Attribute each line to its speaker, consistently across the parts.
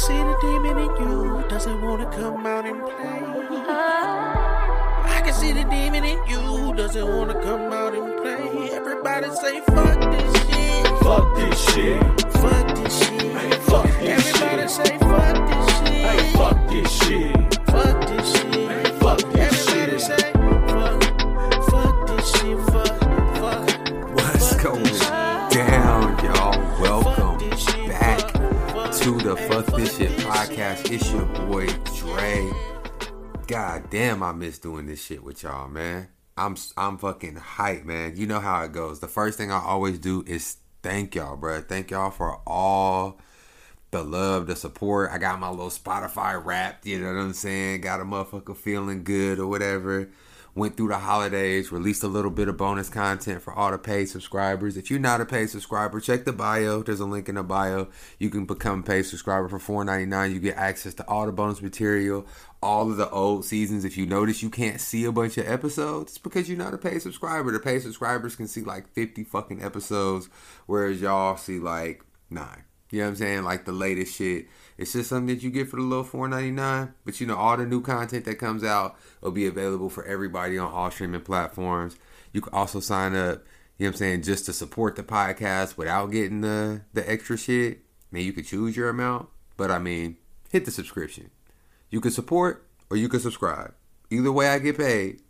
Speaker 1: see the demon in you. Doesn't wanna come out and play. I can see the demon in you. Doesn't wanna come out and play. Everybody say fuck this shit.
Speaker 2: Fuck this shit.
Speaker 1: Fuck this shit.
Speaker 2: fuck this
Speaker 1: Everybody
Speaker 2: shit.
Speaker 1: say fuck this shit.
Speaker 2: Hey, fuck this shit.
Speaker 3: Podcast. It's your boy Dre. God damn, I miss doing this shit with y'all, man. I'm I'm fucking hype, man. You know how it goes. The first thing I always do is thank y'all, bro. Thank y'all for all the love, the support. I got my little Spotify wrapped, you know what I'm saying? Got a motherfucker feeling good or whatever. Went through the holidays, released a little bit of bonus content for all the paid subscribers. If you're not a paid subscriber, check the bio. There's a link in the bio. You can become a paid subscriber for $4.99. You get access to all the bonus material, all of the old seasons. If you notice you can't see a bunch of episodes, it's because you're not a paid subscriber. The paid subscribers can see like 50 fucking episodes, whereas y'all see like nine. You know what I'm saying? Like the latest shit. It's just something that you get for the little four ninety nine. But you know, all the new content that comes out will be available for everybody on all streaming platforms. You can also sign up, you know what I'm saying, just to support the podcast without getting the the extra shit. I mean, you could choose your amount, but I mean, hit the subscription. You can support or you can subscribe. Either way I get paid.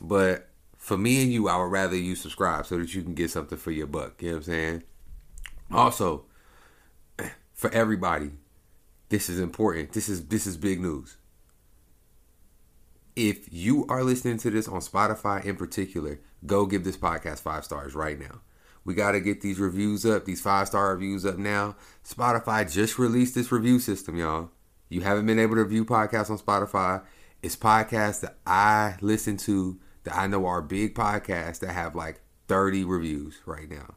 Speaker 3: But for me and you, I would rather you subscribe so that you can get something for your buck. You know what I'm saying? Also, for everybody, this is important. This is this is big news. If you are listening to this on Spotify in particular, go give this podcast five stars right now. We got to get these reviews up, these five star reviews up now. Spotify just released this review system, y'all. You haven't been able to review podcasts on Spotify. It's podcasts that I listen to that I know are big podcasts that have like 30 reviews right now.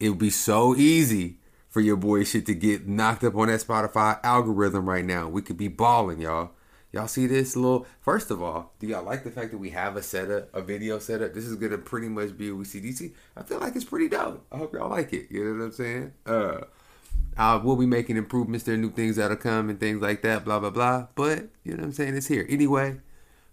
Speaker 3: It would be so easy for your boy shit to get knocked up on that Spotify algorithm right now. We could be balling, y'all. Y'all see this little? First of all, do y'all like the fact that we have a setup, a video setup? This is gonna pretty much be a we see. I feel like it's pretty dope. I hope y'all like it. You know what I'm saying? Uh, uh, we'll be making improvements. There are new things that'll come and things like that. Blah blah blah. But you know what I'm saying? It's here anyway.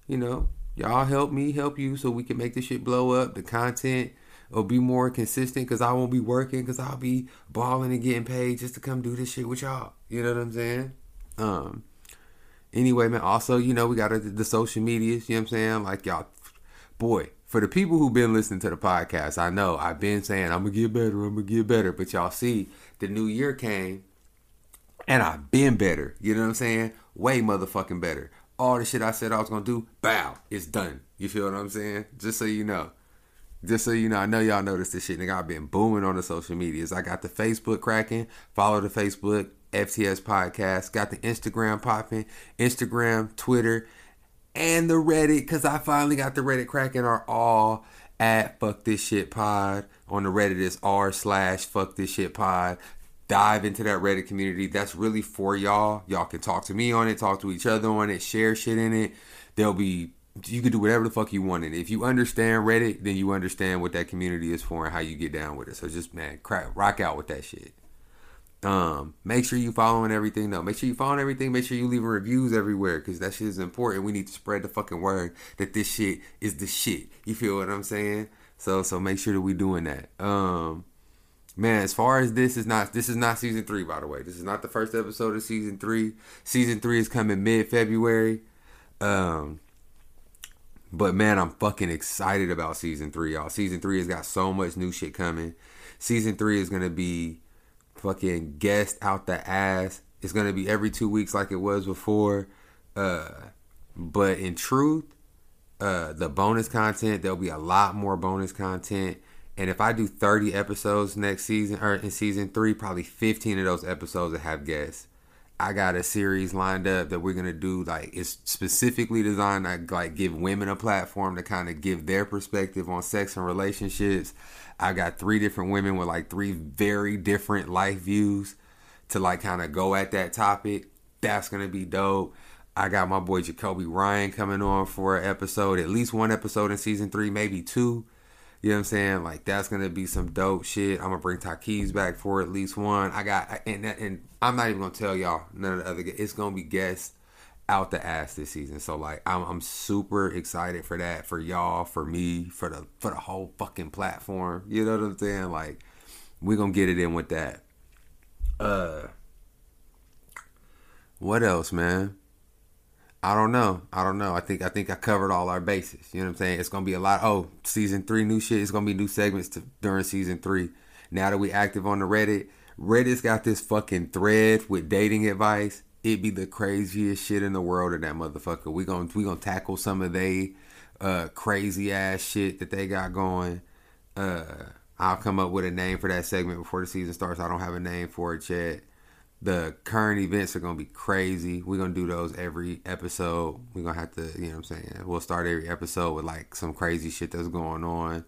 Speaker 3: You know, y'all help me help you so we can make this shit blow up. The content will be more consistent because I won't be working because I'll be balling and getting paid just to come do this shit with y'all. You know what I'm saying? Um. Anyway, man. Also, you know, we got the, the social medias. You know what I'm saying? Like y'all, boy. For the people who've been listening to the podcast, I know I've been saying I'm gonna get better. I'm gonna get better. But y'all see, the new year came, and I've been better. You know what I'm saying? Way motherfucking better. All the shit I said I was gonna do, bow, it's done. You feel what I'm saying? Just so you know. Just so you know, I know y'all noticed this shit. Nigga, I've been booming on the social medias. I got the Facebook cracking. Follow the Facebook FTS podcast. Got the Instagram popping. Instagram, Twitter, and the Reddit. Cause I finally got the Reddit cracking. Are all at fuck this shit pod. On the Reddit is r slash fuck this shit pod. Dive into that Reddit community. That's really for y'all. Y'all can talk to me on it, talk to each other on it, share shit in it. There'll be you can do whatever the fuck you want in it. If you understand Reddit, then you understand what that community is for and how you get down with it. So just man, crack, rock out with that shit. Um, make sure you following everything though. Make sure you following everything. Make sure you leaving reviews everywhere because that shit is important. We need to spread the fucking word that this shit is the shit. You feel what I'm saying? So so make sure that we doing that. Um, man, as far as this is not this is not season three by the way. This is not the first episode of season three. Season three is coming mid February. Um, but man, I'm fucking excited about season three, y'all. Season three has got so much new shit coming. Season three is gonna be fucking guest out the ass. It's gonna be every two weeks like it was before. Uh, but in truth, uh, the bonus content there'll be a lot more bonus content. And if I do 30 episodes next season or in season three, probably 15 of those episodes will have guests. I got a series lined up that we're gonna do. Like it's specifically designed to like give women a platform to kind of give their perspective on sex and relationships. I got three different women with like three very different life views to like kind of go at that topic. That's gonna be dope. I got my boy Jacoby Ryan coming on for an episode, at least one episode in season three, maybe two. You know what I'm saying? Like that's gonna be some dope shit. I'm gonna bring Takeez back for at least one. I got and and I'm not even gonna tell y'all none of the other. It's gonna be guests out the ass this season. So like I'm I'm super excited for that for y'all, for me, for the for the whole fucking platform. You know what I'm saying? Like we're gonna get it in with that. Uh what else, man? I don't know. I don't know. I think I think I covered all our bases. You know what I'm saying? It's gonna be a lot. Oh, season three new shit. It's gonna be new segments to, during season three. Now that we active on the Reddit, Reddit's got this fucking thread with dating advice. It'd be the craziest shit in the world in that motherfucker. We gonna we gonna tackle some of they uh, crazy ass shit that they got going. Uh, I'll come up with a name for that segment before the season starts. I don't have a name for it yet the current events are gonna be crazy. We're gonna do those every episode. We're gonna have to, you know what I'm saying? We'll start every episode with like some crazy shit that's going on.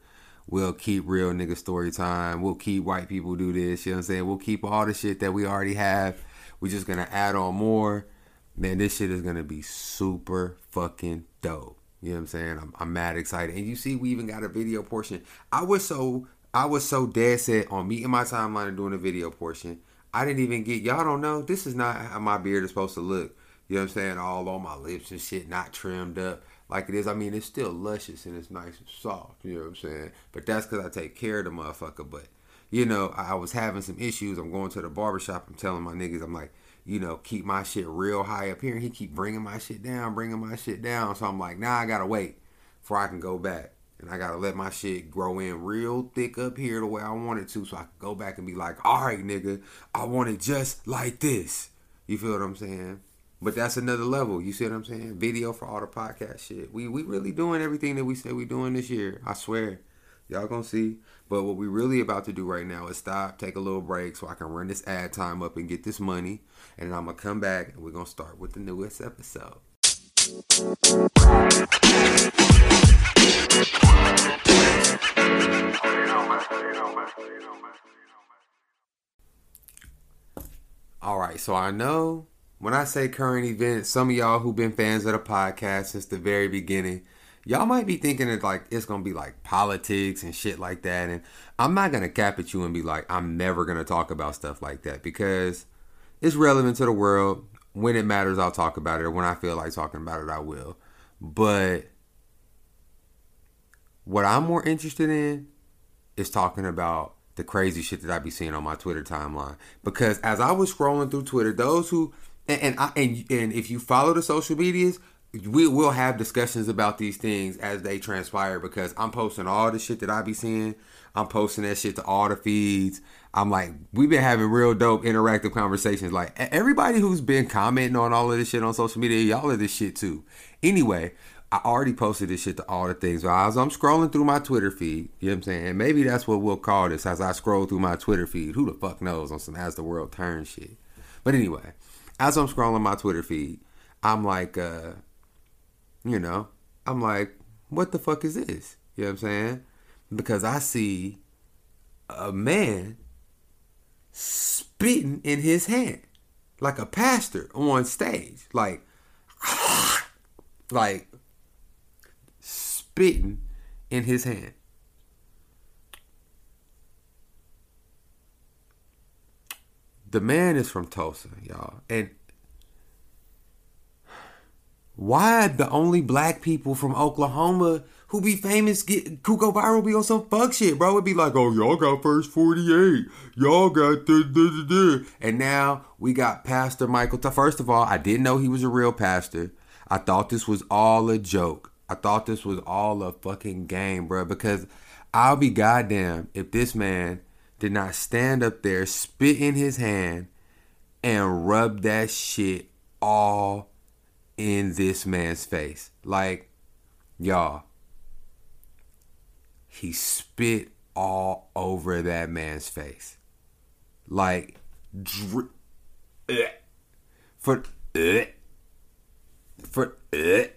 Speaker 3: We'll keep real nigga story time. We'll keep white people do this, you know what I'm saying? We'll keep all the shit that we already have. We're just gonna add on more. Man, this shit is gonna be super fucking dope. You know what I'm saying? I'm, I'm mad excited. And you see, we even got a video portion. I was so I was so dead set on meeting my timeline and doing a video portion I didn't even get y'all don't know this is not how my beard is supposed to look. You know what I'm saying? All on my lips and shit, not trimmed up like it is. I mean, it's still luscious and it's nice and soft. You know what I'm saying? But that's because I take care of the motherfucker. But you know, I was having some issues. I'm going to the barbershop. I'm telling my niggas, I'm like, you know, keep my shit real high up here. And he keep bringing my shit down, bringing my shit down. So I'm like, nah, I gotta wait before I can go back and I gotta let my shit grow in real thick up here the way I want it to, so I can go back and be like, all right, nigga, I want it just like this. You feel what I'm saying? But that's another level. You see what I'm saying? Video for all the podcast shit. We we really doing everything that we said we doing this year. I swear. Y'all gonna see. But what we really about to do right now is stop, take a little break so I can run this ad time up and get this money. And I'm gonna come back and we're gonna start with the newest episode. All right, so I know when I say current events, some of y'all who've been fans of the podcast since the very beginning, y'all might be thinking it like it's gonna be like politics and shit like that. And I'm not gonna cap at you and be like, I'm never gonna talk about stuff like that because it's relevant to the world. When it matters, I'll talk about it, or when I feel like talking about it, I will. But what I'm more interested in is talking about the crazy shit that I be seeing on my Twitter timeline. Because as I was scrolling through Twitter, those who and and, I, and, and if you follow the social medias, we will have discussions about these things as they transpire. Because I'm posting all the shit that I be seeing. I'm posting that shit to all the feeds. I'm like, we've been having real dope interactive conversations. Like everybody who's been commenting on all of this shit on social media, y'all are this shit too. Anyway, I already posted this shit to all the things. As I'm scrolling through my Twitter feed, you know what I'm saying? And maybe that's what we'll call this as I scroll through my Twitter feed. Who the fuck knows on some as the world turns shit. But anyway, as I'm scrolling my Twitter feed, I'm like, uh, you know, I'm like, what the fuck is this? You know what I'm saying? Because I see a man spitting in his hand like a pastor on stage. Like, like spitting in his hand. The man is from Tulsa, y'all. And why the only black people from Oklahoma who be famous get who go viral be on some fuck shit, bro? It'd be like, oh, y'all got first 48. Y'all got the the the And now we got Pastor Michael. First of all, I didn't know he was a real pastor. I thought this was all a joke. I thought this was all a fucking game, bro. Because I'll be goddamn if this man did not stand up there, spit in his hand, and rub that shit all in this man's face. Like, y'all, he spit all over that man's face. Like, dr- eh, for, eh, for, eh.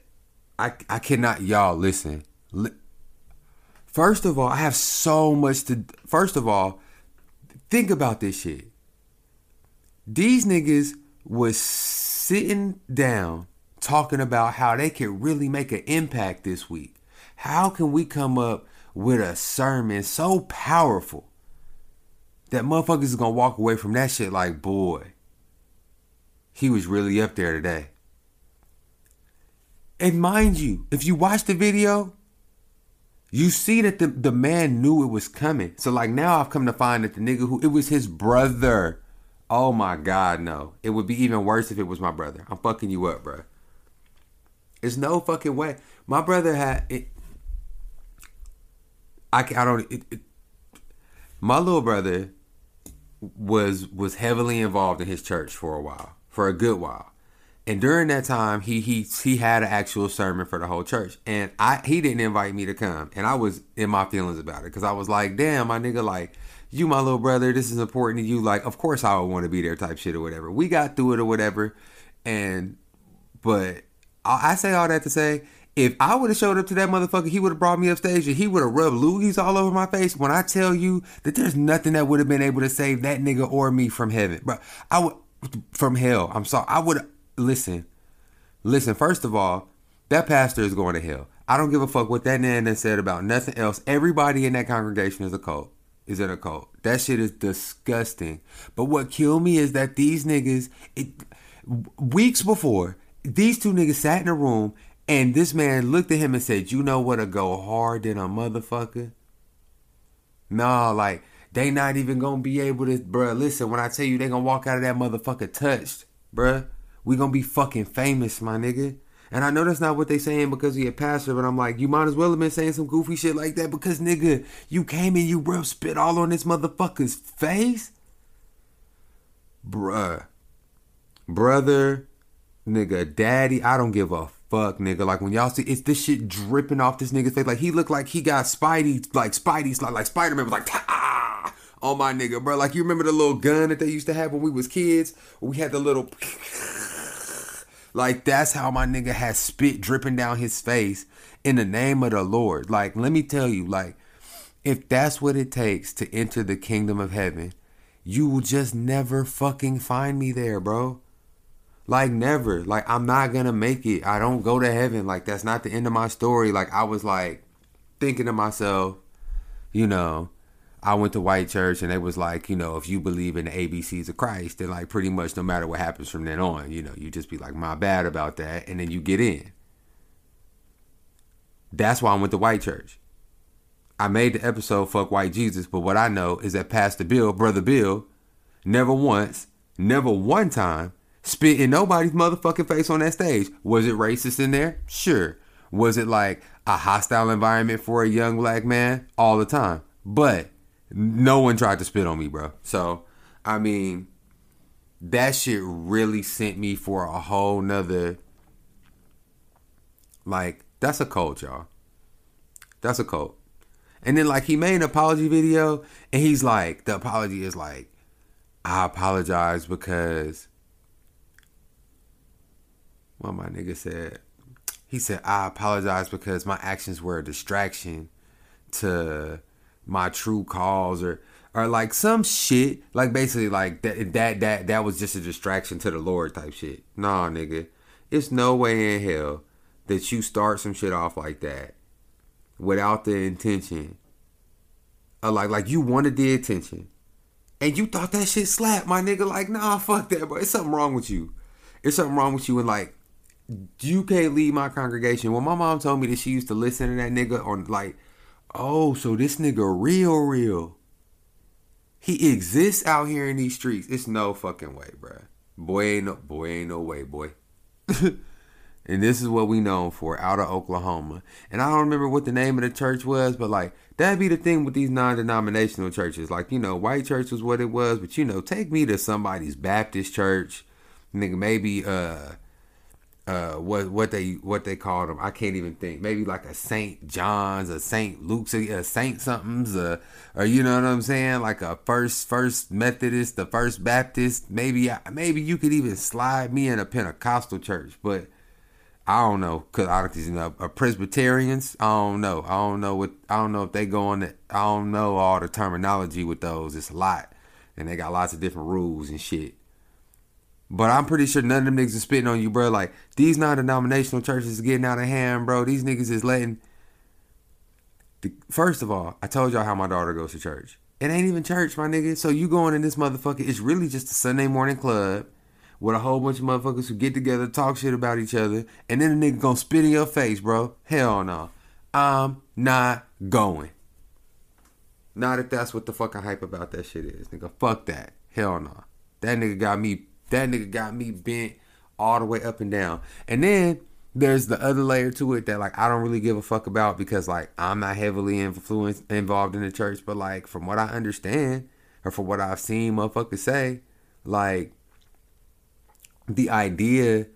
Speaker 3: I I cannot y'all listen. First of all, I have so much to First of all, think about this shit. These niggas was sitting down talking about how they can really make an impact this week. How can we come up with a sermon so powerful that motherfuckers is gonna walk away from that shit like, boy, he was really up there today. And mind you, if you watch the video, you see that the, the man knew it was coming. So like now I've come to find that the nigga who it was his brother. Oh my god, no. It would be even worse if it was my brother. I'm fucking you up, bro. It's no fucking way. My brother had it. I, I don't. It, it, my little brother was was heavily involved in his church for a while, for a good while. And during that time, he he he had an actual sermon for the whole church, and I he didn't invite me to come, and I was in my feelings about it because I was like, damn, my nigga, like you, my little brother, this is important to you. Like, of course I would want to be there, type shit or whatever. We got through it or whatever, and but I, I say all that to say, if I would have showed up to that motherfucker, he would have brought me up stage and he would have rubbed loogies all over my face. When I tell you that there's nothing that would have been able to save that nigga or me from heaven, bro, I would from hell. I'm sorry, I would listen, listen. First of all, that pastor is going to hell. I don't give a fuck what that nana said about nothing else. Everybody in that congregation is a cult. Is in a cult. That shit is disgusting. But what killed me is that these niggas, it, weeks before, these two niggas sat in a room and this man looked at him and said, "You know what? To go hard than a motherfucker." Nah, like they not even gonna be able to, bruh. Listen, when I tell you they gonna walk out of that motherfucker touched, bruh. We gonna be fucking famous, my nigga. And I know that's not what they saying because he a pastor, but I'm like, you might as well have been saying some goofy shit like that because nigga, you came and you bro spit all on this motherfucker's face. Bruh. Brother, nigga, daddy, I don't give a fuck, nigga. Like when y'all see it's this shit dripping off this nigga's face. Like he looked like he got Spidey, like Spidey's like, like Spider Man was like, ah, oh my nigga, bro. Like you remember the little gun that they used to have when we was kids? We had the little like that's how my nigga has spit dripping down his face in the name of the Lord. Like, let me tell you, like, if that's what it takes to enter the kingdom of heaven, you will just never fucking find me there, bro. Like never. Like I'm not gonna make it. I don't go to heaven. Like that's not the end of my story. Like I was like thinking to myself, you know, I went to white church and it was like, you know, if you believe in the ABCs of Christ, then like pretty much no matter what happens from then on, you know, you just be like, my bad about that, and then you get in. That's why I went to white church. I made the episode Fuck White Jesus, but what I know is that Pastor Bill, Brother Bill, never once, never one time spit in nobody's motherfucking face on that stage. Was it racist in there? Sure. Was it like a hostile environment for a young black man? All the time. But no one tried to spit on me, bro. So, I mean, that shit really sent me for a whole nother. Like, that's a cult, y'all. That's a cult. And then, like, he made an apology video, and he's like, the apology is like, I apologize because. What my nigga said. He said, I apologize because my actions were a distraction to my true cause or or like some shit. Like basically like that that that that was just a distraction to the lord type shit. Nah nigga. It's no way in hell that you start some shit off like that without the intention of like like you wanted the attention and you thought that shit slapped my nigga. Like nah fuck that bro. It's something wrong with you. It's something wrong with you and like you can't leave my congregation. When my mom told me that she used to listen to that nigga on like Oh, so this nigga real, real. He exists out here in these streets. It's no fucking way, bruh. Boy ain't no boy ain't no way, boy. and this is what we known for out of Oklahoma. And I don't remember what the name of the church was, but like that'd be the thing with these non-denominational churches. Like, you know, white church was what it was, but you know, take me to somebody's Baptist church. Nigga, maybe uh uh what what they what they called them I can't even think. Maybe like a Saint John's a Saint Luke's a Saint something's uh or you know what I'm saying? Like a first first Methodist the first Baptist. Maybe maybe you could even slide me in a Pentecostal church but I don't know. Cuz I you know a Presbyterians? I don't know. I don't know what I don't know if they go on it I don't know all the terminology with those. It's a lot and they got lots of different rules and shit but I'm pretty sure none of them niggas is spitting on you, bro. Like these non-denominational churches is getting out of hand, bro. These niggas is letting The, first of all, I told y'all how my daughter goes to church. It ain't even church, my nigga. So you going in this motherfucker, it's really just a Sunday morning club with a whole bunch of motherfuckers who get together, talk shit about each other, and then the nigga gonna spit in your face, bro. Hell no. I'm not going. Not if that's what the fucking hype about that shit is, nigga. Fuck that. Hell no. That nigga got me. That nigga got me bent all the way up and down. And then there's the other layer to it that like I don't really give a fuck about because like I'm not heavily influenced involved in the church, but like from what I understand or from what I've seen motherfuckers say, like the idea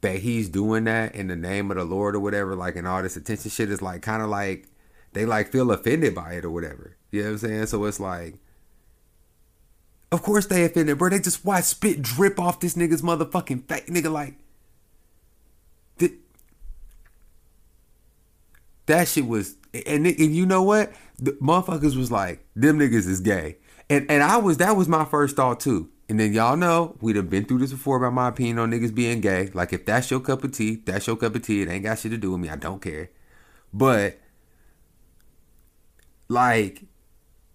Speaker 3: that he's doing that in the name of the Lord or whatever, like and all this attention shit is like kind of like they like feel offended by it or whatever. You know what I'm saying? So it's like of course they offended, bro. They just watch spit drip off this nigga's motherfucking face. Nigga, like, th- that shit was, and, and you know what? The motherfuckers was like, them niggas is gay. And, and I was, that was my first thought too. And then y'all know, we'd have been through this before about my opinion on niggas being gay. Like, if that's your cup of tea, that's your cup of tea. It ain't got shit to do with me. I don't care. But, like,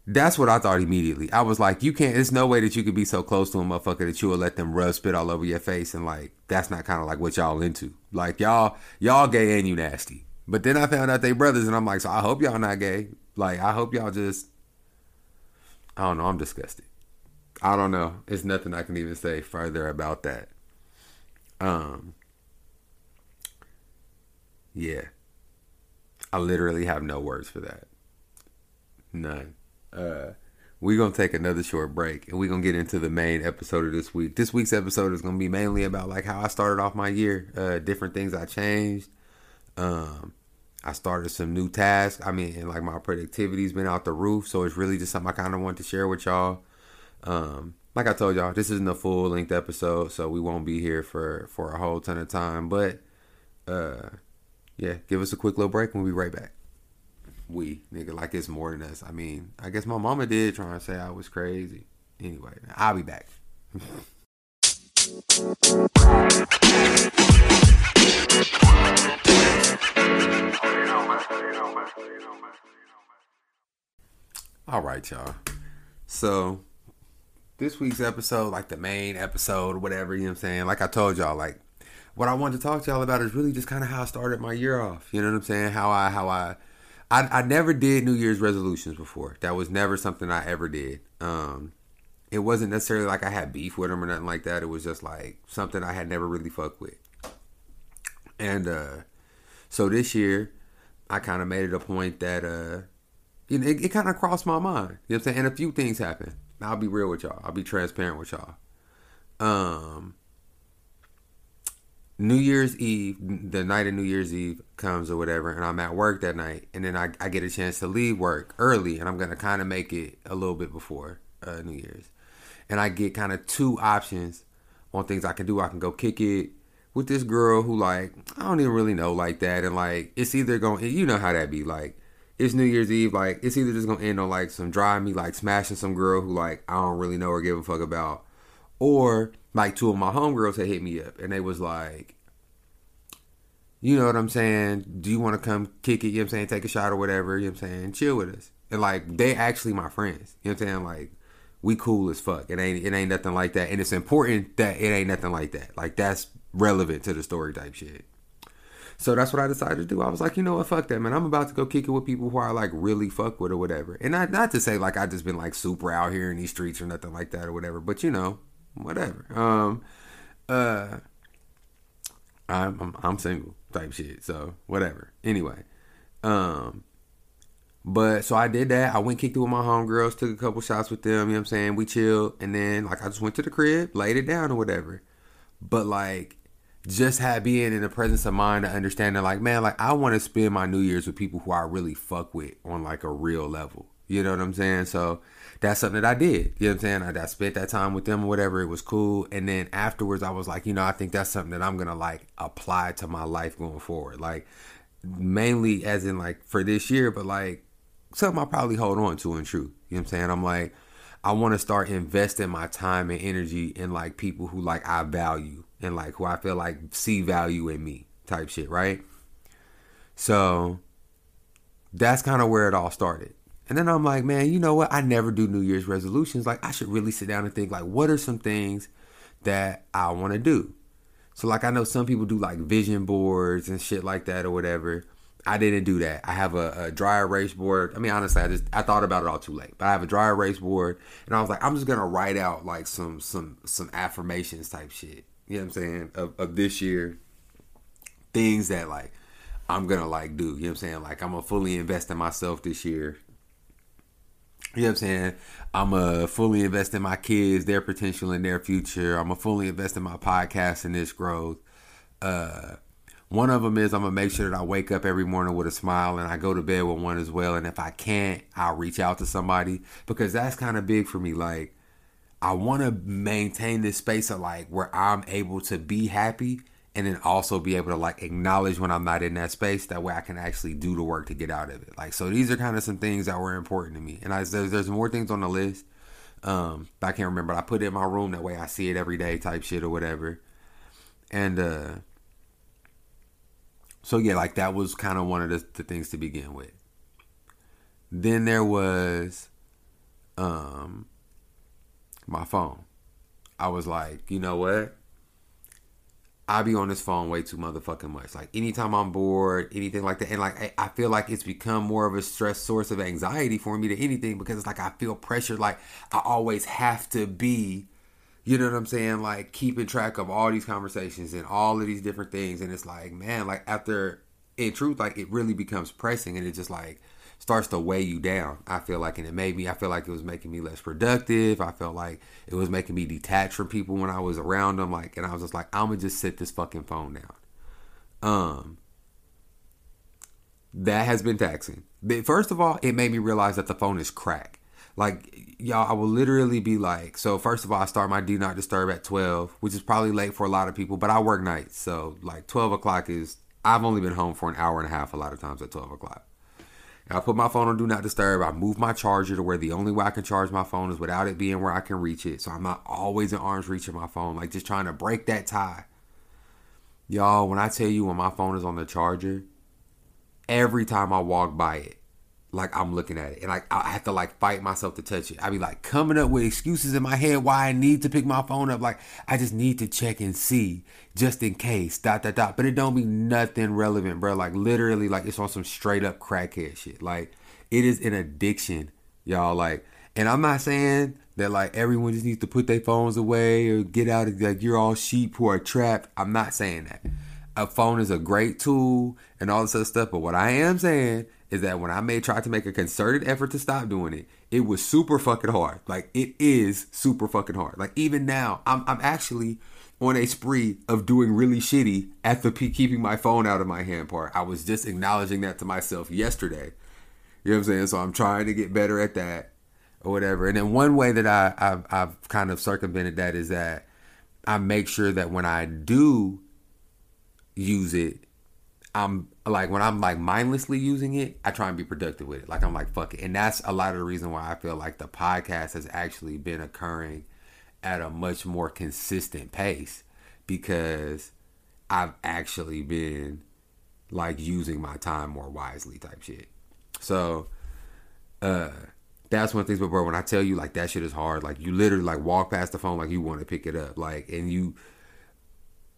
Speaker 3: that's what I thought immediately. I was like, you can't. There's no way that you could be so close to a motherfucker that you will let them rub spit all over your face, and like that's not kind of like what y'all into. Like y'all, y'all gay and you nasty. But then I found out they brothers, and I'm like, so I hope y'all not gay. Like I hope y'all just. I don't know. I'm disgusted. I don't know. It's nothing I can even say further about that. Um. Yeah. I literally have no words for that. None uh, we're gonna take another short break and we're gonna get into the main episode of this week. This week's episode is gonna be mainly about like how I started off my year, uh, different things I changed. Um, I started some new tasks. I mean, like my productivity's been out the roof, so it's really just something I kind of want to share with y'all. Um, like I told y'all, this isn't a full length episode, so we won't be here for for a whole ton of time. But uh, yeah, give us a quick little break and we'll be right back we nigga like it's more than us. I mean, I guess my mama did try and say I was crazy. Anyway, I'll be back. All right, y'all. So this week's episode, like the main episode whatever, you know what I'm saying? Like I told y'all, like what I wanted to talk to y'all about is really just kind of how I started my year off. You know what I'm saying? How I how I I, I never did New Year's resolutions before. That was never something I ever did. Um, it wasn't necessarily like I had beef with them or nothing like that. It was just like something I had never really fucked with. And uh, so this year, I kind of made it a point that uh, you know, it, it kind of crossed my mind. You know what I'm saying? And a few things happened. I'll be real with y'all. I'll be transparent with y'all. Um, New Year's Eve, the night of New Year's Eve comes or whatever, and I'm at work that night, and then I, I get a chance to leave work early, and I'm gonna kind of make it a little bit before uh, New Year's, and I get kind of two options on things I can do. I can go kick it with this girl who like I don't even really know like that, and like it's either going, you know how that be like. It's New Year's Eve, like it's either just gonna end on like some drive me like smashing some girl who like I don't really know or give a fuck about, or like two of my homegirls had hit me up and they was like, you know what I'm saying? Do you want to come kick it? You know what I'm saying? Take a shot or whatever. You know what I'm saying? Chill with us. And like they actually my friends. You know what I'm saying? Like we cool as fuck. It ain't it ain't nothing like that. And it's important that it ain't nothing like that. Like that's relevant to the story type shit. So that's what I decided to do. I was like, you know what, fuck that, man. I'm about to go kick it with people who I like really fuck with or whatever. And not not to say like I just been like super out here in these streets or nothing like that or whatever. But you know, whatever. Um, uh, I'm, I'm, I'm single type shit, so whatever. Anyway, um, but so I did that. I went kicked it with my homegirls, took a couple shots with them. You know what I'm saying? We chilled, and then like I just went to the crib, laid it down or whatever. But like, just had being in the presence of mind to understand that like, man, like I want to spend my New Year's with people who I really fuck with on like a real level. You know what I'm saying? So that's something that I did. You know what I'm saying? I, I, spent that time with them or whatever. It was cool. And then afterwards, I was like, you know, I think that's something that I'm gonna like apply to my life going forward. Like mainly as in like for this year, but like something I probably hold on to in truth. You know what I'm saying? I'm like, I want to start investing my time and energy in like people who like I value and like who I feel like see value in me type shit, right? So that's kind of where it all started. And then I'm like, man, you know what? I never do New Year's resolutions. Like, I should really sit down and think, like, what are some things that I want to do? So, like, I know some people do like vision boards and shit like that or whatever. I didn't do that. I have a, a dry erase board. I mean, honestly, I just I thought about it all too late. But I have a dry erase board, and I was like, I'm just gonna write out like some some some affirmations type shit. You know what I'm saying of, of this year, things that like I'm gonna like do. You know what I'm saying? Like I'm gonna fully invest in myself this year. You know what I'm saying? I'm gonna fully invest in my kids, their potential and their future. I'm gonna fully invest in my podcast and this growth. Uh, one of them is I'm gonna make sure that I wake up every morning with a smile and I go to bed with one as well. And if I can't, I'll reach out to somebody because that's kind of big for me. Like I want to maintain this space of like where I'm able to be happy and then also be able to like acknowledge when I'm not in that space. That way I can actually do the work to get out of it. Like so, these are kind of some things that were important to me. And I there's, there's more things on the list. Um, I can't remember. But I put it in my room that way I see it every day, type shit or whatever. And uh so yeah, like that was kind of one of the, the things to begin with. Then there was um my phone. I was like, you know what? I be on this phone way too motherfucking much. Like anytime I'm bored, anything like that, and like I, feel like it's become more of a stress source of anxiety for me than anything because it's like I feel pressure. Like I always have to be you know what I'm saying? Like keeping track of all these conversations and all of these different things. And it's like, man, like after in truth, like it really becomes pressing and it's just like starts to weigh you down. I feel like, and it made me, I feel like it was making me less productive. I felt like it was making me detached from people when I was around them. Like, and I was just like, I'm gonna just sit this fucking phone down. Um, that has been taxing. First of all, it made me realize that the phone is cracked. Like y'all, I will literally be like, so first of all, I start my do not disturb at 12, which is probably late for a lot of people, but I work nights. So like 12 o'clock is, I've only been home for an hour and a half a lot of times at 12 o'clock. I put my phone on do not disturb. I move my charger to where the only way I can charge my phone is without it being where I can reach it. So I'm not always in arm's reach of my phone, like just trying to break that tie. Y'all, when I tell you when my phone is on the charger, every time I walk by it, like I'm looking at it and like I have to like fight myself to touch it. I be like coming up with excuses in my head why I need to pick my phone up. Like I just need to check and see just in case. Dot dot dot. But it don't be nothing relevant, bro. Like literally, like it's on some straight up crackhead shit. Like it is an addiction, y'all. Like, and I'm not saying that like everyone just needs to put their phones away or get out of like you're all sheep who are trapped. I'm not saying that. A phone is a great tool and all this other stuff, but what I am saying is that when I may try to make a concerted effort to stop doing it, it was super fucking hard. Like it is super fucking hard. Like even now, I'm I'm actually on a spree of doing really shitty at the keeping my phone out of my hand part. I was just acknowledging that to myself yesterday. You know what I'm saying? So I'm trying to get better at that or whatever. And then one way that I I've, I've kind of circumvented that is that I make sure that when I do use it, I'm like when I'm like mindlessly using it, I try and be productive with it. Like I'm like fuck it, and that's a lot of the reason why I feel like the podcast has actually been occurring at a much more consistent pace because I've actually been like using my time more wisely type shit. So uh that's one thing but bro when I tell you like that shit is hard, like you literally like walk past the phone like you want to pick it up. Like and you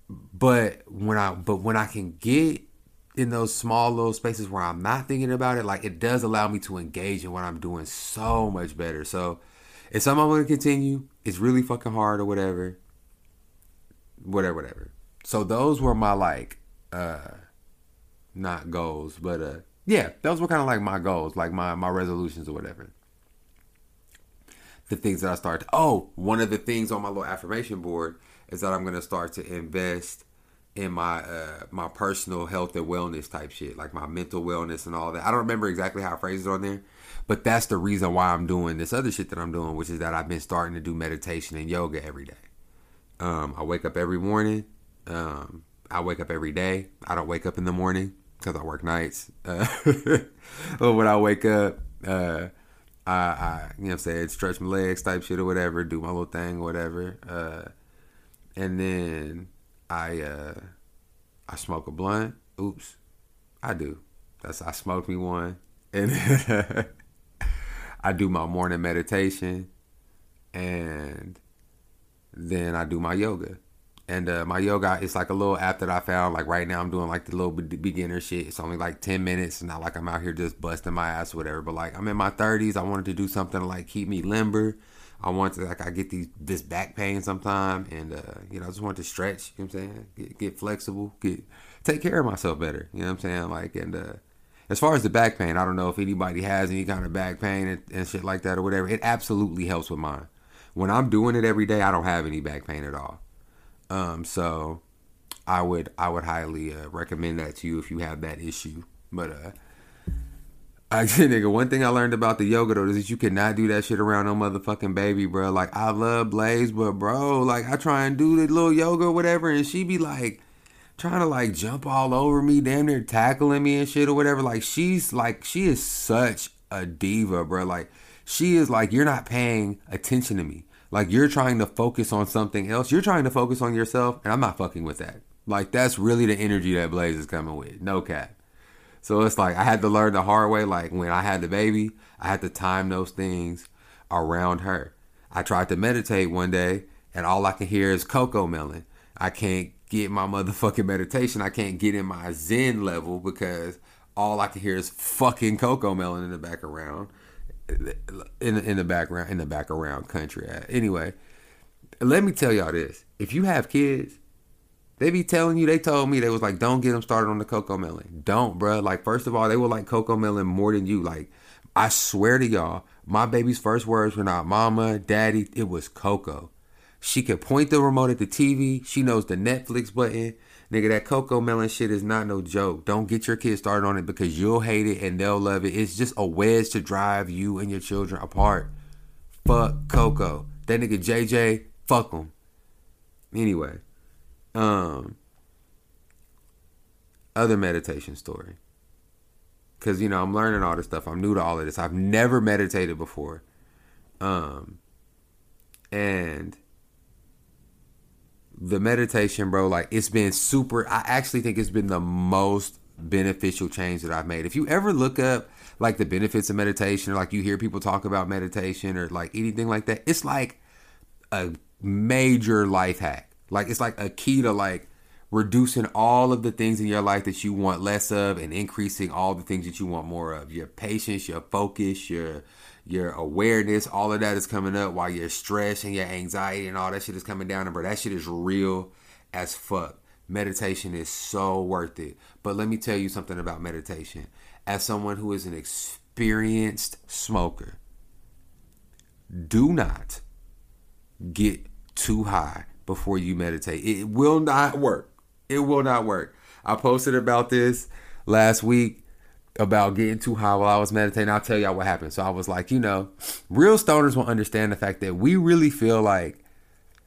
Speaker 3: but when I but when I can get in those small little spaces where I'm not thinking about it, like it does allow me to engage in what I'm doing so much better. So it's something I'm gonna continue. It's really fucking hard or whatever. Whatever, whatever. So those were my like uh not goals, but uh yeah, those were kind of like my goals, like my my resolutions or whatever. The things that I start. To, oh, one of the things on my little affirmation board is that I'm gonna start to invest in my uh my personal health and wellness type shit, like my mental wellness and all that. I don't remember exactly how I phrased it on there, but that's the reason why I'm doing this other shit that I'm doing, which is that I've been starting to do meditation and yoga every day. Um, I wake up every morning. Um, I wake up every day. I don't wake up in the morning because I work nights. Uh, but when I wake up, uh, I, I, you know, what I'm saying stretch my legs, type shit or whatever, do my little thing, or whatever. Uh, and then I uh I smoke a blunt. Oops. I do. That's I smoke me one. and I do my morning meditation, and then I do my yoga. And uh, my yoga is like a little app that I found. Like right now, I'm doing like the little beginner shit. It's only like 10 minutes. Not like I'm out here just busting my ass or whatever. But like I'm in my 30s. I wanted to do something to like keep me limber. I want to like I get these this back pain sometime, and uh, you know I just want to stretch. You know what I'm saying? Get, get flexible. Get take care of myself better. You know what I'm saying? Like and uh, as far as the back pain, I don't know if anybody has any kind of back pain and, and shit like that or whatever. It absolutely helps with mine. When I'm doing it every day, I don't have any back pain at all. Um, so I would I would highly uh, recommend that to you if you have that issue. But uh, I nigga, one thing I learned about the yoga though is that you cannot do that shit around no motherfucking baby, bro. Like I love Blaze, but bro, like I try and do the little yoga or whatever, and she be like trying to like jump all over me, damn near tackling me and shit or whatever. Like she's like she is such a diva, bro. Like she is like you're not paying attention to me. Like you're trying to focus on something else. You're trying to focus on yourself, and I'm not fucking with that. Like that's really the energy that Blaze is coming with. No cap. So it's like I had to learn the hard way. Like when I had the baby, I had to time those things around her. I tried to meditate one day, and all I can hear is CoComelon. I can't get my motherfucking meditation. I can't get in my Zen level because all I can hear is fucking CoComelon in the background. In in the background, in the background country. Uh, anyway, let me tell y'all this: if you have kids, they be telling you, they told me, they was like, don't get them started on the CoComelon. Don't, bro. Like, first of all, they will like CoComelon more than you. Like, I swear to y'all, my baby's first words were not mama, daddy, it was Coco. She could point the remote at the TV. She knows the Netflix button. Nigga, that CoComelon shit is not no joke. Don't get your kids started on it because you'll hate it and they'll love it. It's just a wedge to drive you and your children apart. Fuck Coco. That nigga JJ, fuck him. Anyway. Um, other meditation story. Cause you know I'm learning all this stuff. I'm new to all of this. I've never meditated before. Um, and the meditation, bro, like it's been super. I actually think it's been the most beneficial change that I've made. If you ever look up like the benefits of meditation, or like you hear people talk about meditation, or like anything like that, it's like a major life hack. Like it's like a key to like reducing all of the things in your life that you want less of and increasing all the things that you want more of. Your patience, your focus, your your awareness, all of that is coming up while your stress and your anxiety and all that shit is coming down. And bro, that shit is real as fuck. Meditation is so worth it. But let me tell you something about meditation. As someone who is an experienced smoker, do not get too high before you meditate. It will not work. It will not work. I posted about this last week about getting too high while I was meditating. I'll tell y'all what happened. So I was like, you know, real stoners will understand the fact that we really feel like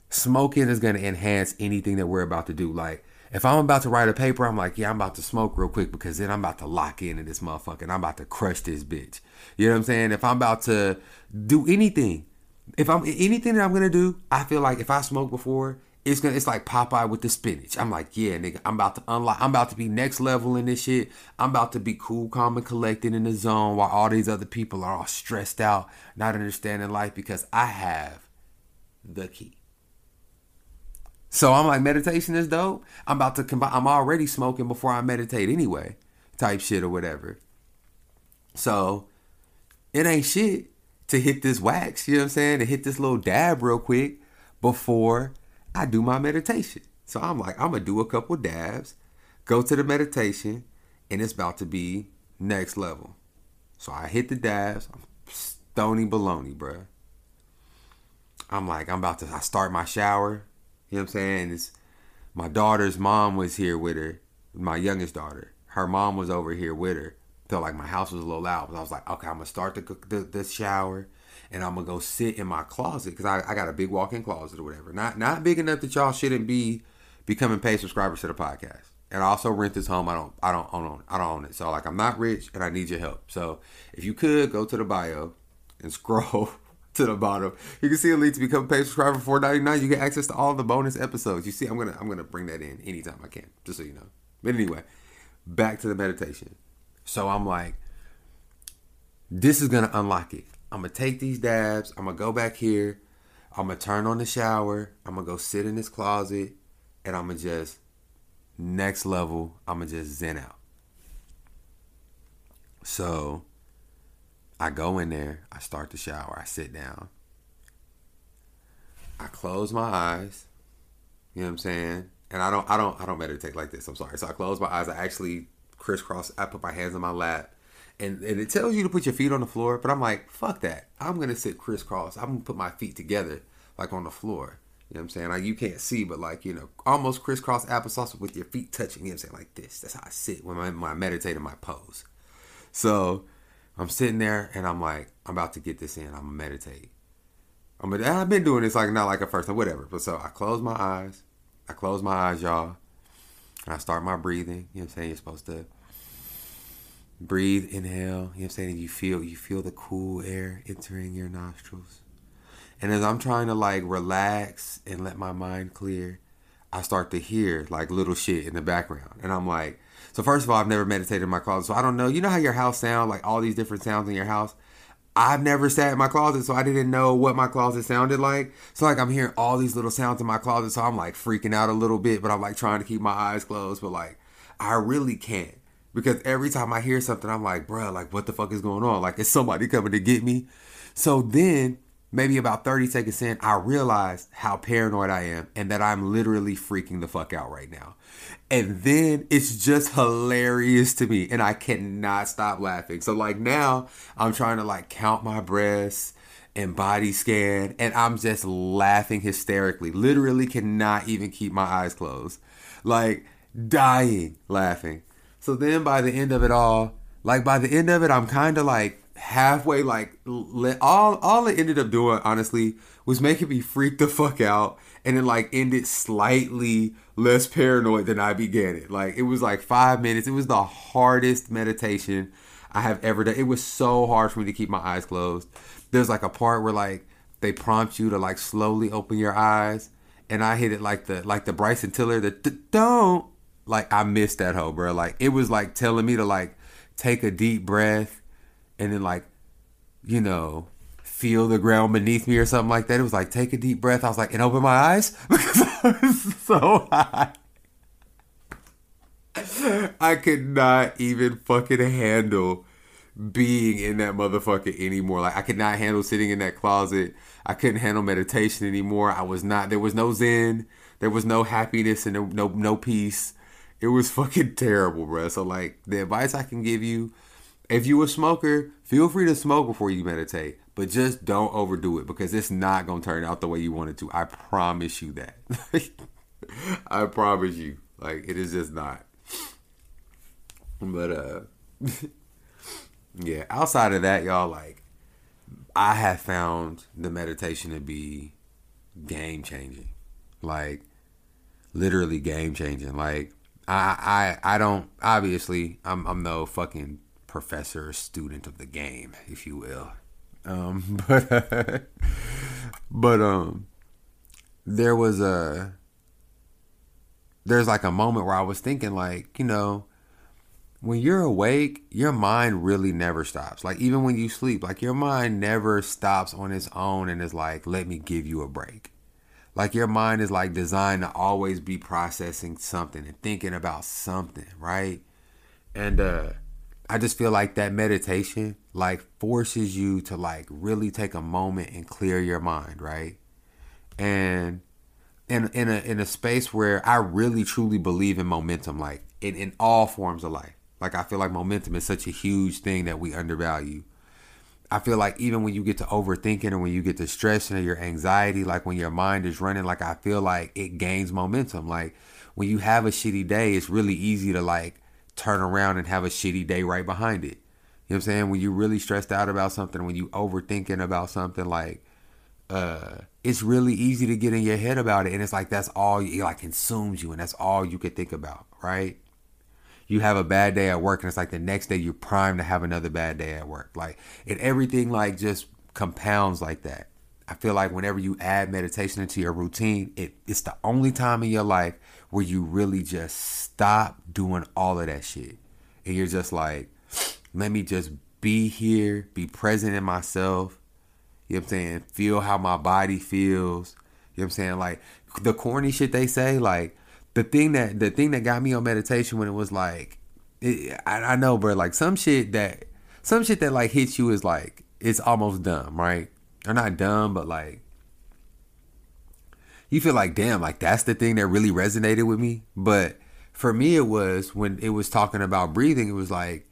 Speaker 3: smoking is going to enhance anything that we're about to do. Like, if I'm about to write a paper, I'm like, yeah, I'm about to smoke real quick because then I'm about to lock into this motherfucker and I'm about to crush this bitch. You know what I'm saying? If I'm about to do anything, if I'm anything that I'm gonna do, I feel like if I smoke before, it's gonna it's like Popeye with the spinach. I'm like, yeah, nigga, I'm about to unlock I'm about to be next level in this shit. I'm about to be cool, calm, and collected in the zone while all these other people are all stressed out, not understanding life because I have the key. So I'm like, meditation is dope. I'm about to combine I'm already smoking before I meditate anyway, type shit or whatever. So it ain't shit to hit this wax, you know what I'm saying? To hit this little dab real quick before I do my meditation. So I'm like, I'm gonna do a couple dabs, go to the meditation, and it's about to be next level. So I hit the dabs, I'm stony baloney, bruh. I'm like, I'm about to I start my shower. You know what I'm saying? It's my daughter's mom was here with her, my youngest daughter. Her mom was over here with her felt like my house was a little loud. But I was like, okay, I'm gonna start the the, the shower, and I'm gonna go sit in my closet because I, I got a big walk-in closet or whatever. Not not big enough that y'all shouldn't be becoming paid subscribers to the podcast. And I also rent this home. I don't I don't own I don't own it. So like I'm not rich and I need your help. So if you could go to the bio and scroll to the bottom, you can see a link to become a paid subscriber for ninety nine. You get access to all the bonus episodes. You see, I'm gonna I'm gonna bring that in anytime I can, just so you know. But anyway, back to the meditation. So I'm like, this is gonna unlock it. I'm gonna take these dabs. I'm gonna go back here. I'm gonna turn on the shower. I'm gonna go sit in this closet, and I'm gonna just next level. I'm gonna just zen out. So I go in there. I start the shower. I sit down. I close my eyes. You know what I'm saying? And I don't, I don't, I don't meditate like this. I'm sorry. So I close my eyes. I actually crisscross. I put my hands on my lap and, and it tells you to put your feet on the floor, but I'm like, fuck that. I'm gonna sit crisscross. I'm gonna put my feet together, like on the floor. You know what I'm saying? Like you can't see, but like, you know, almost crisscross applesauce with your feet touching. You know what I'm saying? Like this. That's how I sit when, I, when I meditate in my pose. So I'm sitting there and I'm like, I'm about to get this in. I'm gonna meditate. I'm gonna, I've been doing this like not like a first time, whatever. But so I close my eyes. I close my eyes, y'all. I start my breathing. You know what I'm saying? You're supposed to breathe, inhale. You know what I'm saying? You feel you feel the cool air entering your nostrils. And as I'm trying to like relax and let my mind clear, I start to hear like little shit in the background. And I'm like, so first of all, I've never meditated in my closet. So I don't know. You know how your house sounds, like all these different sounds in your house? I've never sat in my closet, so I didn't know what my closet sounded like. So like I'm hearing all these little sounds in my closet, so I'm like freaking out a little bit, but I'm like trying to keep my eyes closed, but like I really can't because every time I hear something, I'm like, bruh, like what the fuck is going on? Like is somebody coming to get me? So then maybe about 30 seconds in, I realized how paranoid I am and that I'm literally freaking the fuck out right now. And then it's just hilarious to me and I cannot stop laughing. So like now I'm trying to like count my breaths and body scan and I'm just laughing hysterically. Literally cannot even keep my eyes closed. Like dying laughing. So then by the end of it all, like by the end of it, I'm kind of like halfway like all all it ended up doing honestly was making me freak the fuck out and it like ended slightly less paranoid than I began it. Like it was like five minutes. It was the hardest meditation I have ever done. It was so hard for me to keep my eyes closed. There's like a part where like they prompt you to like slowly open your eyes, and I hit it like the like the Bryson Tiller the don't like I missed that hoe, bro. Like it was like telling me to like take a deep breath and then like you know feel the ground beneath me or something like that. It was like take a deep breath. I was like and open my eyes because I was so high. I could not even fucking handle being in that motherfucker anymore. Like I could not handle sitting in that closet. I couldn't handle meditation anymore. I was not. There was no zen. There was no happiness and no no, no peace. It was fucking terrible, bro. So like the advice I can give you, if you a smoker, feel free to smoke before you meditate, but just don't overdo it because it's not gonna turn out the way you want it to. I promise you that. I promise you. Like it is just not. But uh yeah, outside of that, y'all like I have found the meditation to be game changing. Like literally game changing. Like I I I don't obviously I'm I'm no fucking professor student of the game, if you will. Um, but but um, there was a there's like a moment where I was thinking like you know when you're awake, your mind really never stops. Like even when you sleep, like your mind never stops on its own and is like, let me give you a break. Like your mind is like designed to always be processing something and thinking about something, right? And uh I just feel like that meditation like forces you to like really take a moment and clear your mind, right? And in in a in a space where I really truly believe in momentum, like in, in all forms of life. Like I feel like momentum is such a huge thing that we undervalue. I feel like even when you get to overthinking or when you get to stressing or your anxiety, like when your mind is running, like I feel like it gains momentum. Like when you have a shitty day, it's really easy to like turn around and have a shitty day right behind it. You know what I'm saying? When you're really stressed out about something, when you overthinking about something, like uh it's really easy to get in your head about it and it's like that's all it like consumes you and that's all you could think about, right? you have a bad day at work and it's like the next day you're primed to have another bad day at work. Like and everything like just compounds like that. I feel like whenever you add meditation into your routine, it, it's the only time in your life where you really just stop doing all of that shit. And you're just like, let me just be here, be present in myself. You know what I'm saying? Feel how my body feels. You know what I'm saying? Like the corny shit they say, like the thing that the thing that got me on meditation when it was like it, I, I know, bro, like some shit that some shit that like hits you is like it's almost dumb, right? Or not dumb, but like you feel like damn, like that's the thing that really resonated with me. But for me it was when it was talking about breathing, it was like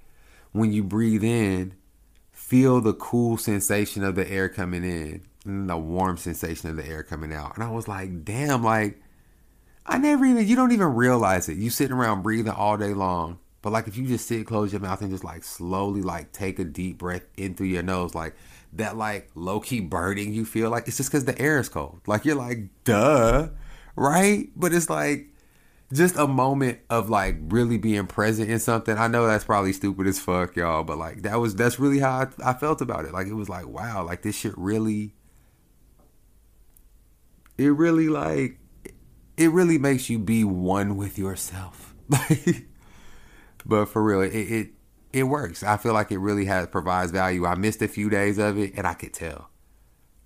Speaker 3: when you breathe in, feel the cool sensation of the air coming in and the warm sensation of the air coming out. And I was like, damn, like I never even you don't even realize it. You sitting around breathing all day long. But like if you just sit, close your mouth and just like slowly like take a deep breath in through your nose, like that like low key burning you feel like it's just because the air is cold. Like you're like, duh, right? But it's like just a moment of like really being present in something. I know that's probably stupid as fuck, y'all, but like that was that's really how I, I felt about it. Like it was like, wow, like this shit really, it really like, it really makes you be one with yourself. But for real, it, it it works. I feel like it really has provides value. I missed a few days of it, and I could tell.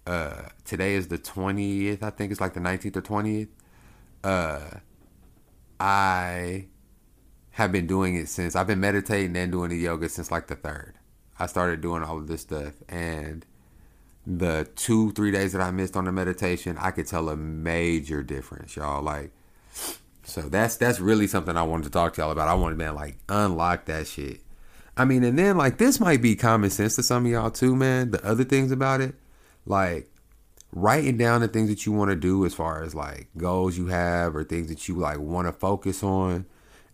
Speaker 3: Uh, today is the twentieth. I think it's like the nineteenth or twentieth. Uh I have been doing it since I've been meditating and doing the yoga since like the third. I started doing all of this stuff and the two, three days that I missed on the meditation, I could tell a major difference, y'all. Like so that's that's really something I wanted to talk to y'all about. I wanted man like unlock that shit. I mean, and then like this might be common sense to some of y'all too, man. The other things about it, like writing down the things that you want to do as far as like goals you have or things that you like want to focus on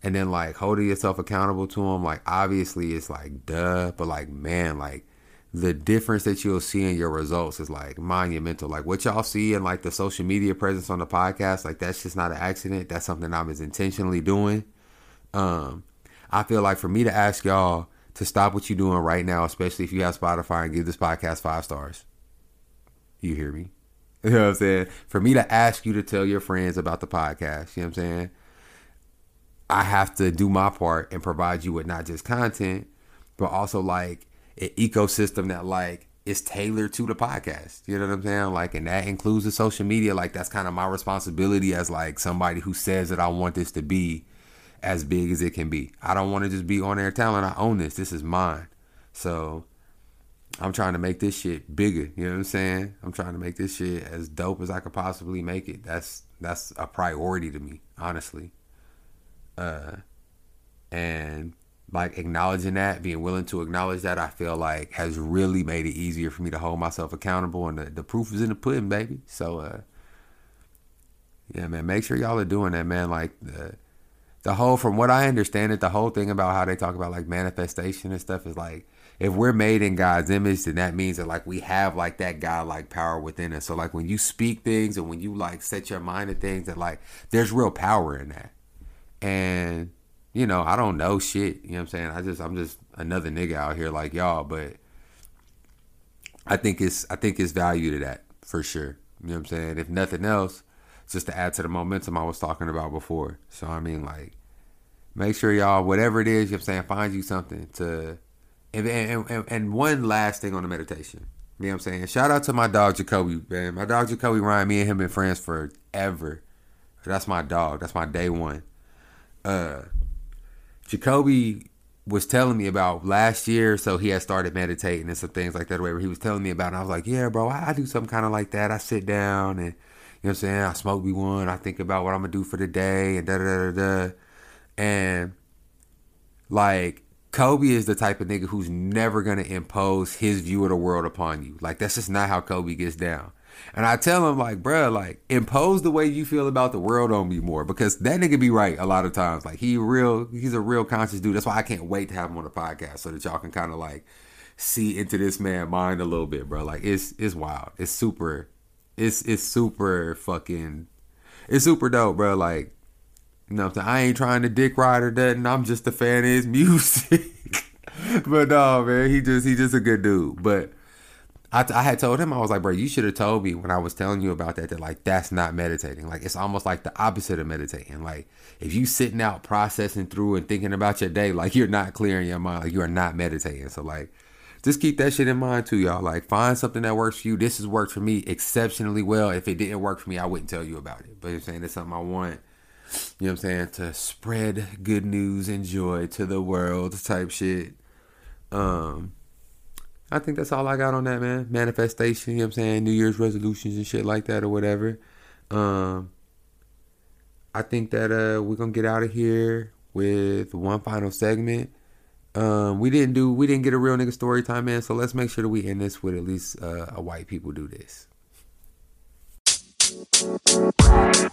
Speaker 3: and then like holding yourself accountable to them like obviously it's like duh but like man like the difference that you'll see in your results is like monumental like what y'all see in like the social media presence on the podcast like that's just not an accident that's something i was intentionally doing um i feel like for me to ask y'all to stop what you're doing right now especially if you have spotify and give this podcast five stars you hear me? You know what I'm saying? For me to ask you to tell your friends about the podcast, you know what I'm saying? I have to do my part and provide you with not just content, but also like an ecosystem that like is tailored to the podcast. You know what I'm saying? Like, and that includes the social media. Like, that's kind of my responsibility as like somebody who says that I want this to be as big as it can be. I don't want to just be on air talent. I own this. This is mine. So I'm trying to make this shit bigger. You know what I'm saying? I'm trying to make this shit as dope as I could possibly make it. That's that's a priority to me, honestly. Uh, and like acknowledging that, being willing to acknowledge that, I feel like has really made it easier for me to hold myself accountable. And the, the proof is in the pudding, baby. So, uh, yeah, man, make sure y'all are doing that, man. Like the whole, from what I understand it, the whole thing about how they talk about like manifestation and stuff is like if we're made in God's image, then that means that like we have like that God like power within us. So like when you speak things and when you like set your mind to things that like there's real power in that. And you know, I don't know shit. You know what I'm saying? I just I'm just another nigga out here like y'all, but I think it's I think it's value to that for sure. You know what I'm saying? If nothing else, just to add to the momentum I was talking about before. So I mean like make sure y'all whatever it is, you know what I'm saying, find you something to and, and, and one last thing on the meditation. You know what I'm saying? Shout out to my dog Jacoby, man. My dog Jacoby Ryan, me and him been friends forever. That's my dog. That's my day one. Uh Jacoby was telling me about last year, so he had started meditating and some things like that, where he was telling me about, and I was like, "Yeah, bro, I, I do something kind of like that. I sit down and know what I'm saying. I smoke me one. I think about what I'm gonna do for the day and da da da da." And like Kobe is the type of nigga who's never gonna impose his view of the world upon you. Like that's just not how Kobe gets down. And I tell him like, bruh, like impose the way you feel about the world on me more because that nigga be right a lot of times. Like he real, he's a real conscious dude. That's why I can't wait to have him on the podcast so that y'all can kind of like see into this man mind a little bit, bro. Like it's it's wild. It's super, it's it's super fucking, it's super dope, bro. Like you know? I ain't trying to dick ride or nothing. I'm just a fan of his music. but no, man, he just he just a good dude. But I, I had told him I was like, bro, you should have told me when I was telling you about that that like that's not meditating. Like it's almost like the opposite of meditating. Like if you sitting out processing through and thinking about your day, like you're not clearing your mind, like you are not meditating. So like just keep that shit in mind too, y'all. Like, find something that works for you. This has worked for me exceptionally well. If it didn't work for me, I wouldn't tell you about it. But I'm saying it's something I want. You know what I'm saying? To spread good news and joy to the world type shit. Um, I think that's all I got on that, man. Manifestation, you know what I'm saying? New Year's resolutions and shit like that or whatever. Um, I think that uh we're gonna get out of here with one final segment. Um, we didn't do we didn't get a real nigga story time, in, So let's make sure that we end this with at least uh, a white people do this.
Speaker 1: White,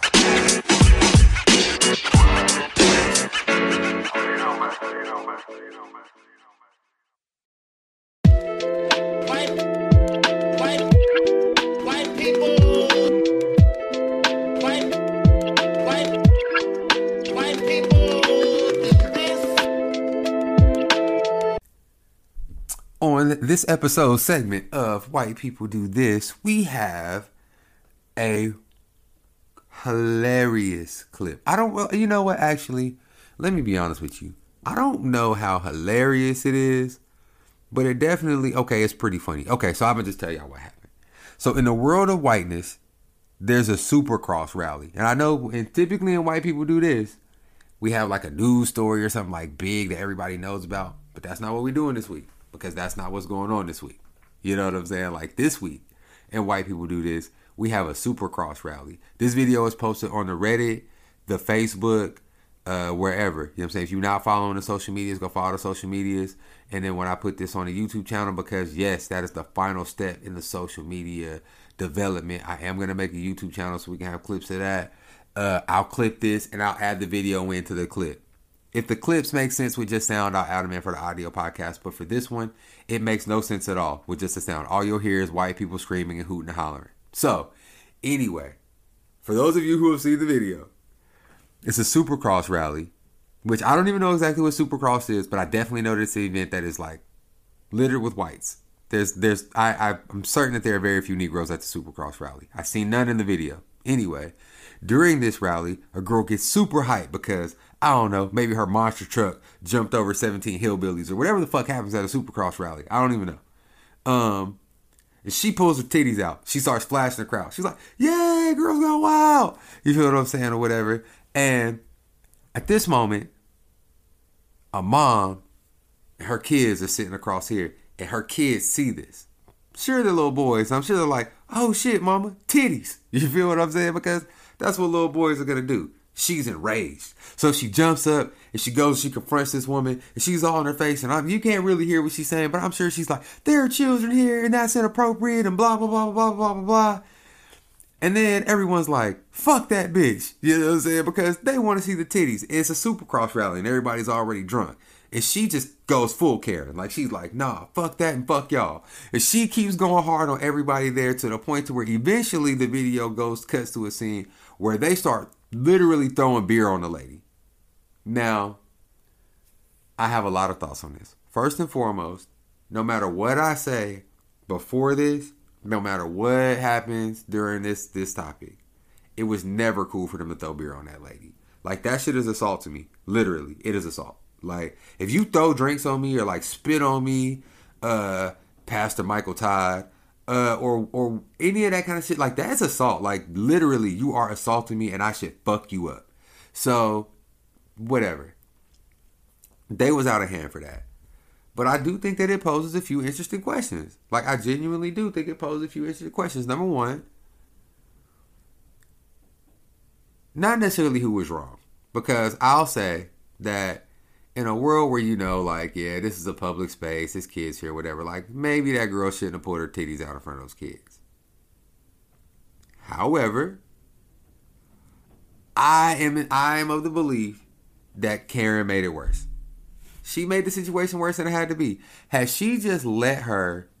Speaker 3: On this episode segment of White People Do This, we have a hilarious clip. I don't, well, you know what, actually, let me be honest with you. I don't know how hilarious it is, but it definitely, okay, it's pretty funny. Okay, so I'm gonna just tell y'all what happened. So, in the world of whiteness, there's a supercross rally. And I know, and typically when white people do this, we have like a news story or something like big that everybody knows about. But that's not what we're doing this week because that's not what's going on this week. You know what I'm saying? Like this week, and white people do this, we have a supercross rally. This video is posted on the Reddit, the Facebook, uh, wherever. You know what I'm saying? If you're not following the social medias, go follow the social medias. And then when I put this on the YouTube channel, because yes, that is the final step in the social media development. I am gonna make a YouTube channel so we can have clips of that. Uh, I'll clip this and I'll add the video into the clip. If the clips make sense with just sound, I'll add them in for the audio podcast. But for this one, it makes no sense at all with just the sound. All you'll hear is white people screaming and hooting and hollering. So, anyway, for those of you who have seen the video, it's a supercross rally, which I don't even know exactly what supercross is, but I definitely know that it's an event that is like littered with whites. There's, there's, I, I, I'm certain that there are very few Negroes at the supercross rally. I've seen none in the video. Anyway, during this rally, a girl gets super hyped because I don't know, maybe her monster truck jumped over 17 hillbillies or whatever the fuck happens at a supercross rally. I don't even know. Um, and she pulls her titties out. She starts flashing the crowd. She's like, "Yay, girls gone wild!" You feel what I'm saying, or whatever. And at this moment, a mom and her kids are sitting across here, and her kids see this. Sure, they're little boys. I'm sure they're like, "Oh shit, mama, titties." You feel what I'm saying? Because that's what little boys are gonna do. She's enraged, so she jumps up and she goes. She confronts this woman, and she's all in her face. And I'm, you can't really hear what she's saying, but I'm sure she's like, "There are children here, and that's inappropriate," and blah blah blah blah blah blah blah. And then everyone's like, fuck that bitch. You know what I'm saying? Because they want to see the titties. It's a supercross rally and everybody's already drunk. And she just goes full Karen. Like she's like, nah, fuck that and fuck y'all. And she keeps going hard on everybody there to the point to where eventually the video goes cuts to a scene where they start literally throwing beer on the lady. Now, I have a lot of thoughts on this. First and foremost, no matter what I say before this, no matter what happens during this this topic, it was never cool for them to throw beer on that lady. Like that shit is assault to me. Literally, it is assault. Like if you throw drinks on me or like spit on me, uh, Pastor Michael Todd, uh, or or any of that kind of shit, like that's assault. Like literally, you are assaulting me, and I should fuck you up. So, whatever. They was out of hand for that. But I do think that it poses a few interesting questions. Like I genuinely do think it poses a few interesting questions. Number one, not necessarily who was wrong, because I'll say that in a world where you know, like, yeah, this is a public space, this kid's here, whatever. Like maybe that girl shouldn't have pulled her titties out in front of those kids. However, I am I am of the belief that Karen made it worse. She made the situation worse than it had to be. Had she just let her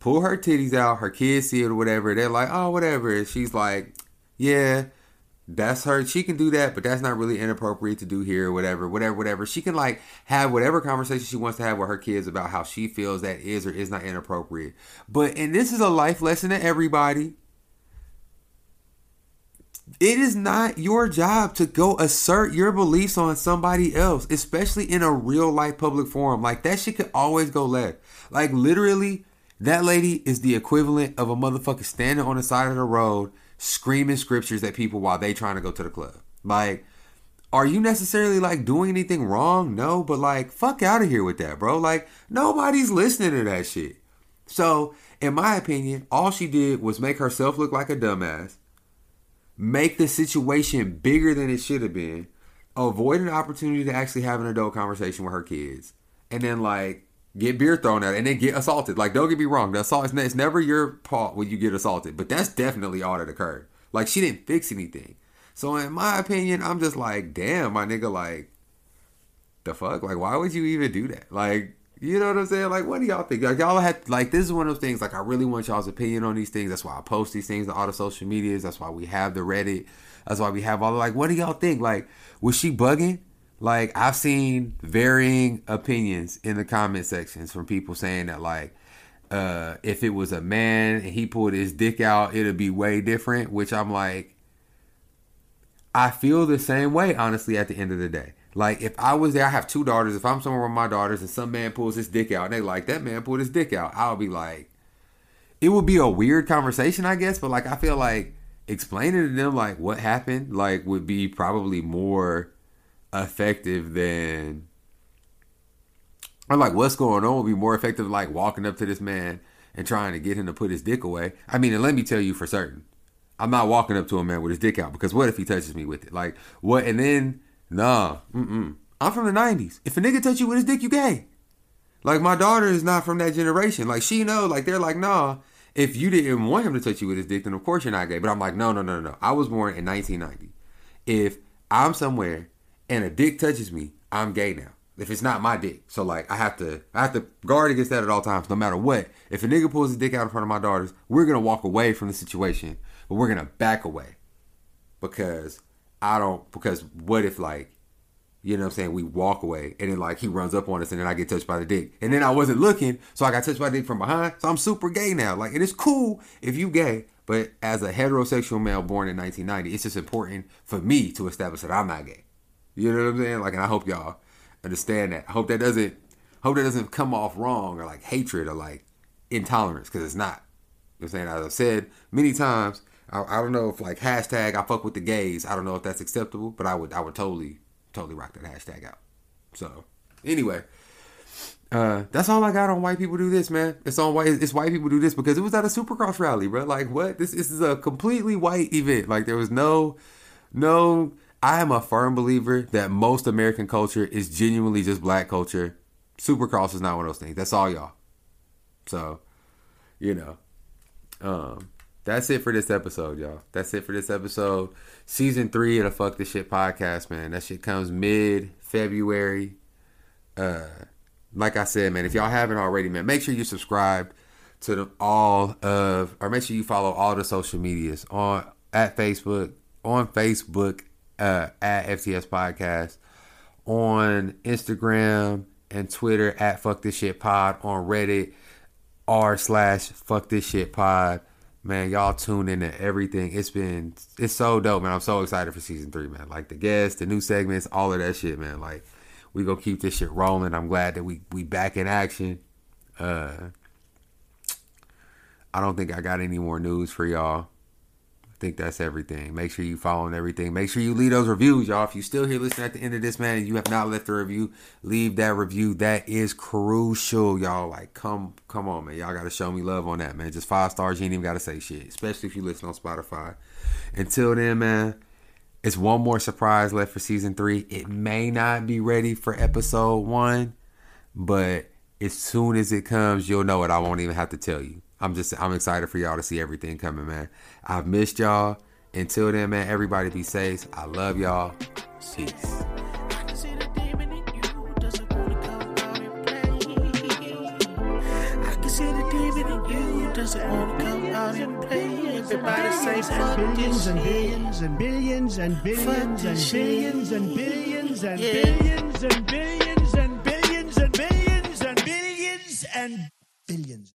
Speaker 3: pull her titties out, her kids see it or whatever, they're like, oh, whatever. And she's like, yeah, that's her. She can do that, but that's not really inappropriate to do here, whatever, whatever, whatever. She can like have whatever conversation she wants to have with her kids about how she feels that is or is not inappropriate. But, and this is a life lesson to everybody. it is not your job to go assert your beliefs on somebody else, especially in a real life public forum. Like that shit could always go left. Like literally, that lady is the equivalent of a motherfucker standing on the side of the road screaming scriptures at people while they trying to go to the club. Like, are you necessarily like doing anything wrong? No, but like, fuck out of here with that, bro. Like, nobody's listening to that shit. So, in my opinion, all she did was make herself look like a dumbass, make the situation bigger than it should have been, avoid an opportunity to actually have an adult conversation with her kids, and then like get beer thrown at her and then get assaulted. Like, don't get me wrong, the assault it's never your fault when you get assaulted, but that's definitely all that occurred. Like, she didn't fix anything. So, in my opinion, I'm just like, damn, my nigga, like, the fuck? Like, why would you even do that? Like, you know what I'm saying? Like, what do y'all think? Like, y'all had like this is one of those things. Like, I really want y'all's opinion on these things. That's why I post these things on all the social medias. That's why we have the Reddit. That's why we have all the like. What do y'all think? Like, was she bugging? Like, I've seen varying opinions in the comment sections from people saying that like, uh, if it was a man and he pulled his dick out, it'd be way different. Which I'm like, I feel the same way. Honestly, at the end of the day. Like if I was there, I have two daughters. If I'm somewhere with my daughters and some man pulls his dick out and they like that man pulled his dick out, I'll be like, it would be a weird conversation, I guess. But like I feel like explaining to them like what happened like would be probably more effective than or like what's going on would be more effective like walking up to this man and trying to get him to put his dick away. I mean, and let me tell you for certain, I'm not walking up to a man with his dick out because what if he touches me with it? Like what? And then Nah, mm-mm. I'm from the 90s. If a nigga touch you with his dick, you gay. Like, my daughter is not from that generation. Like, she know, like, they're like, nah, if you didn't want him to touch you with his dick, then of course you're not gay. But I'm like, no, no, no, no. I was born in 1990. If I'm somewhere and a dick touches me, I'm gay now. If it's not my dick. So, like, I have to, I have to guard against that at all times, no matter what. If a nigga pulls his dick out in front of my daughters, we're to walk away from the situation, but we're to back away because I don't because what if like you know what I'm saying we walk away and then like he runs up on us and then I get touched by the dick and then I wasn't looking so I got touched by the dick from behind so I'm super gay now like and it is cool if you gay but as a heterosexual male born in 1990 it's just important for me to establish that I'm not gay you know what I'm saying like and I hope y'all understand that I hope that doesn't hope that doesn't come off wrong or like hatred or like intolerance because it's not you know what I'm saying as I've said many times I, I don't know if like hashtag I fuck with the gays. I don't know if that's acceptable, but I would I would totally totally rock that hashtag out. So anyway, uh, that's all I got on white people do this, man. It's on white. It's white people do this because it was at a Supercross rally, bro. Like what? This, this is a completely white event. Like there was no, no. I am a firm believer that most American culture is genuinely just black culture. Supercross is not one of those things. That's all y'all. So, you know, um, that's it for this episode, y'all. That's it for this episode. Season three of the Fuck This Shit podcast, man. That shit comes mid February. Uh, like I said, man, if y'all haven't already, man, make sure you subscribe to the, all of, or make sure you follow all the social medias on at Facebook, on Facebook uh, at FTS Podcast, on Instagram and Twitter at Fuck This Shit Pod, on Reddit r slash Fuck This Shit Pod man, y'all tune in to everything. It's been it's so dope, man. I'm so excited for season three, man. Like the guests, the new segments, all of that shit, man. Like we gonna keep this shit rolling. I'm glad that we we back in action. Uh I don't think I got any more news for y'all think that's everything. Make sure you follow following everything. Make sure you leave those reviews, y'all. If you still here listening at the end of this, man, and you have not left a review, leave that review. That is crucial, y'all. Like, come, come on, man. Y'all gotta show me love on that, man. Just five stars. You ain't even gotta say shit, especially if you listen on Spotify. Until then, man. It's one more surprise left for season three. It may not be ready for episode one, but as soon as it comes, you'll know it. I won't even have to tell you. I'm just I'm excited for y'all to see everything coming, man. I've missed y'all. Until then, man, everybody be safe. I love y'all. Peace.
Speaker 1: I can see the demon in you doesn't wanna come out and play. I can see the demon in you doesn't wanna come out and play. Everybody say fuck
Speaker 4: billions
Speaker 1: this
Speaker 4: and billions and billions and billions and
Speaker 1: this shit.
Speaker 4: billions and billions and billions and billions and billions and billions and billions and billions.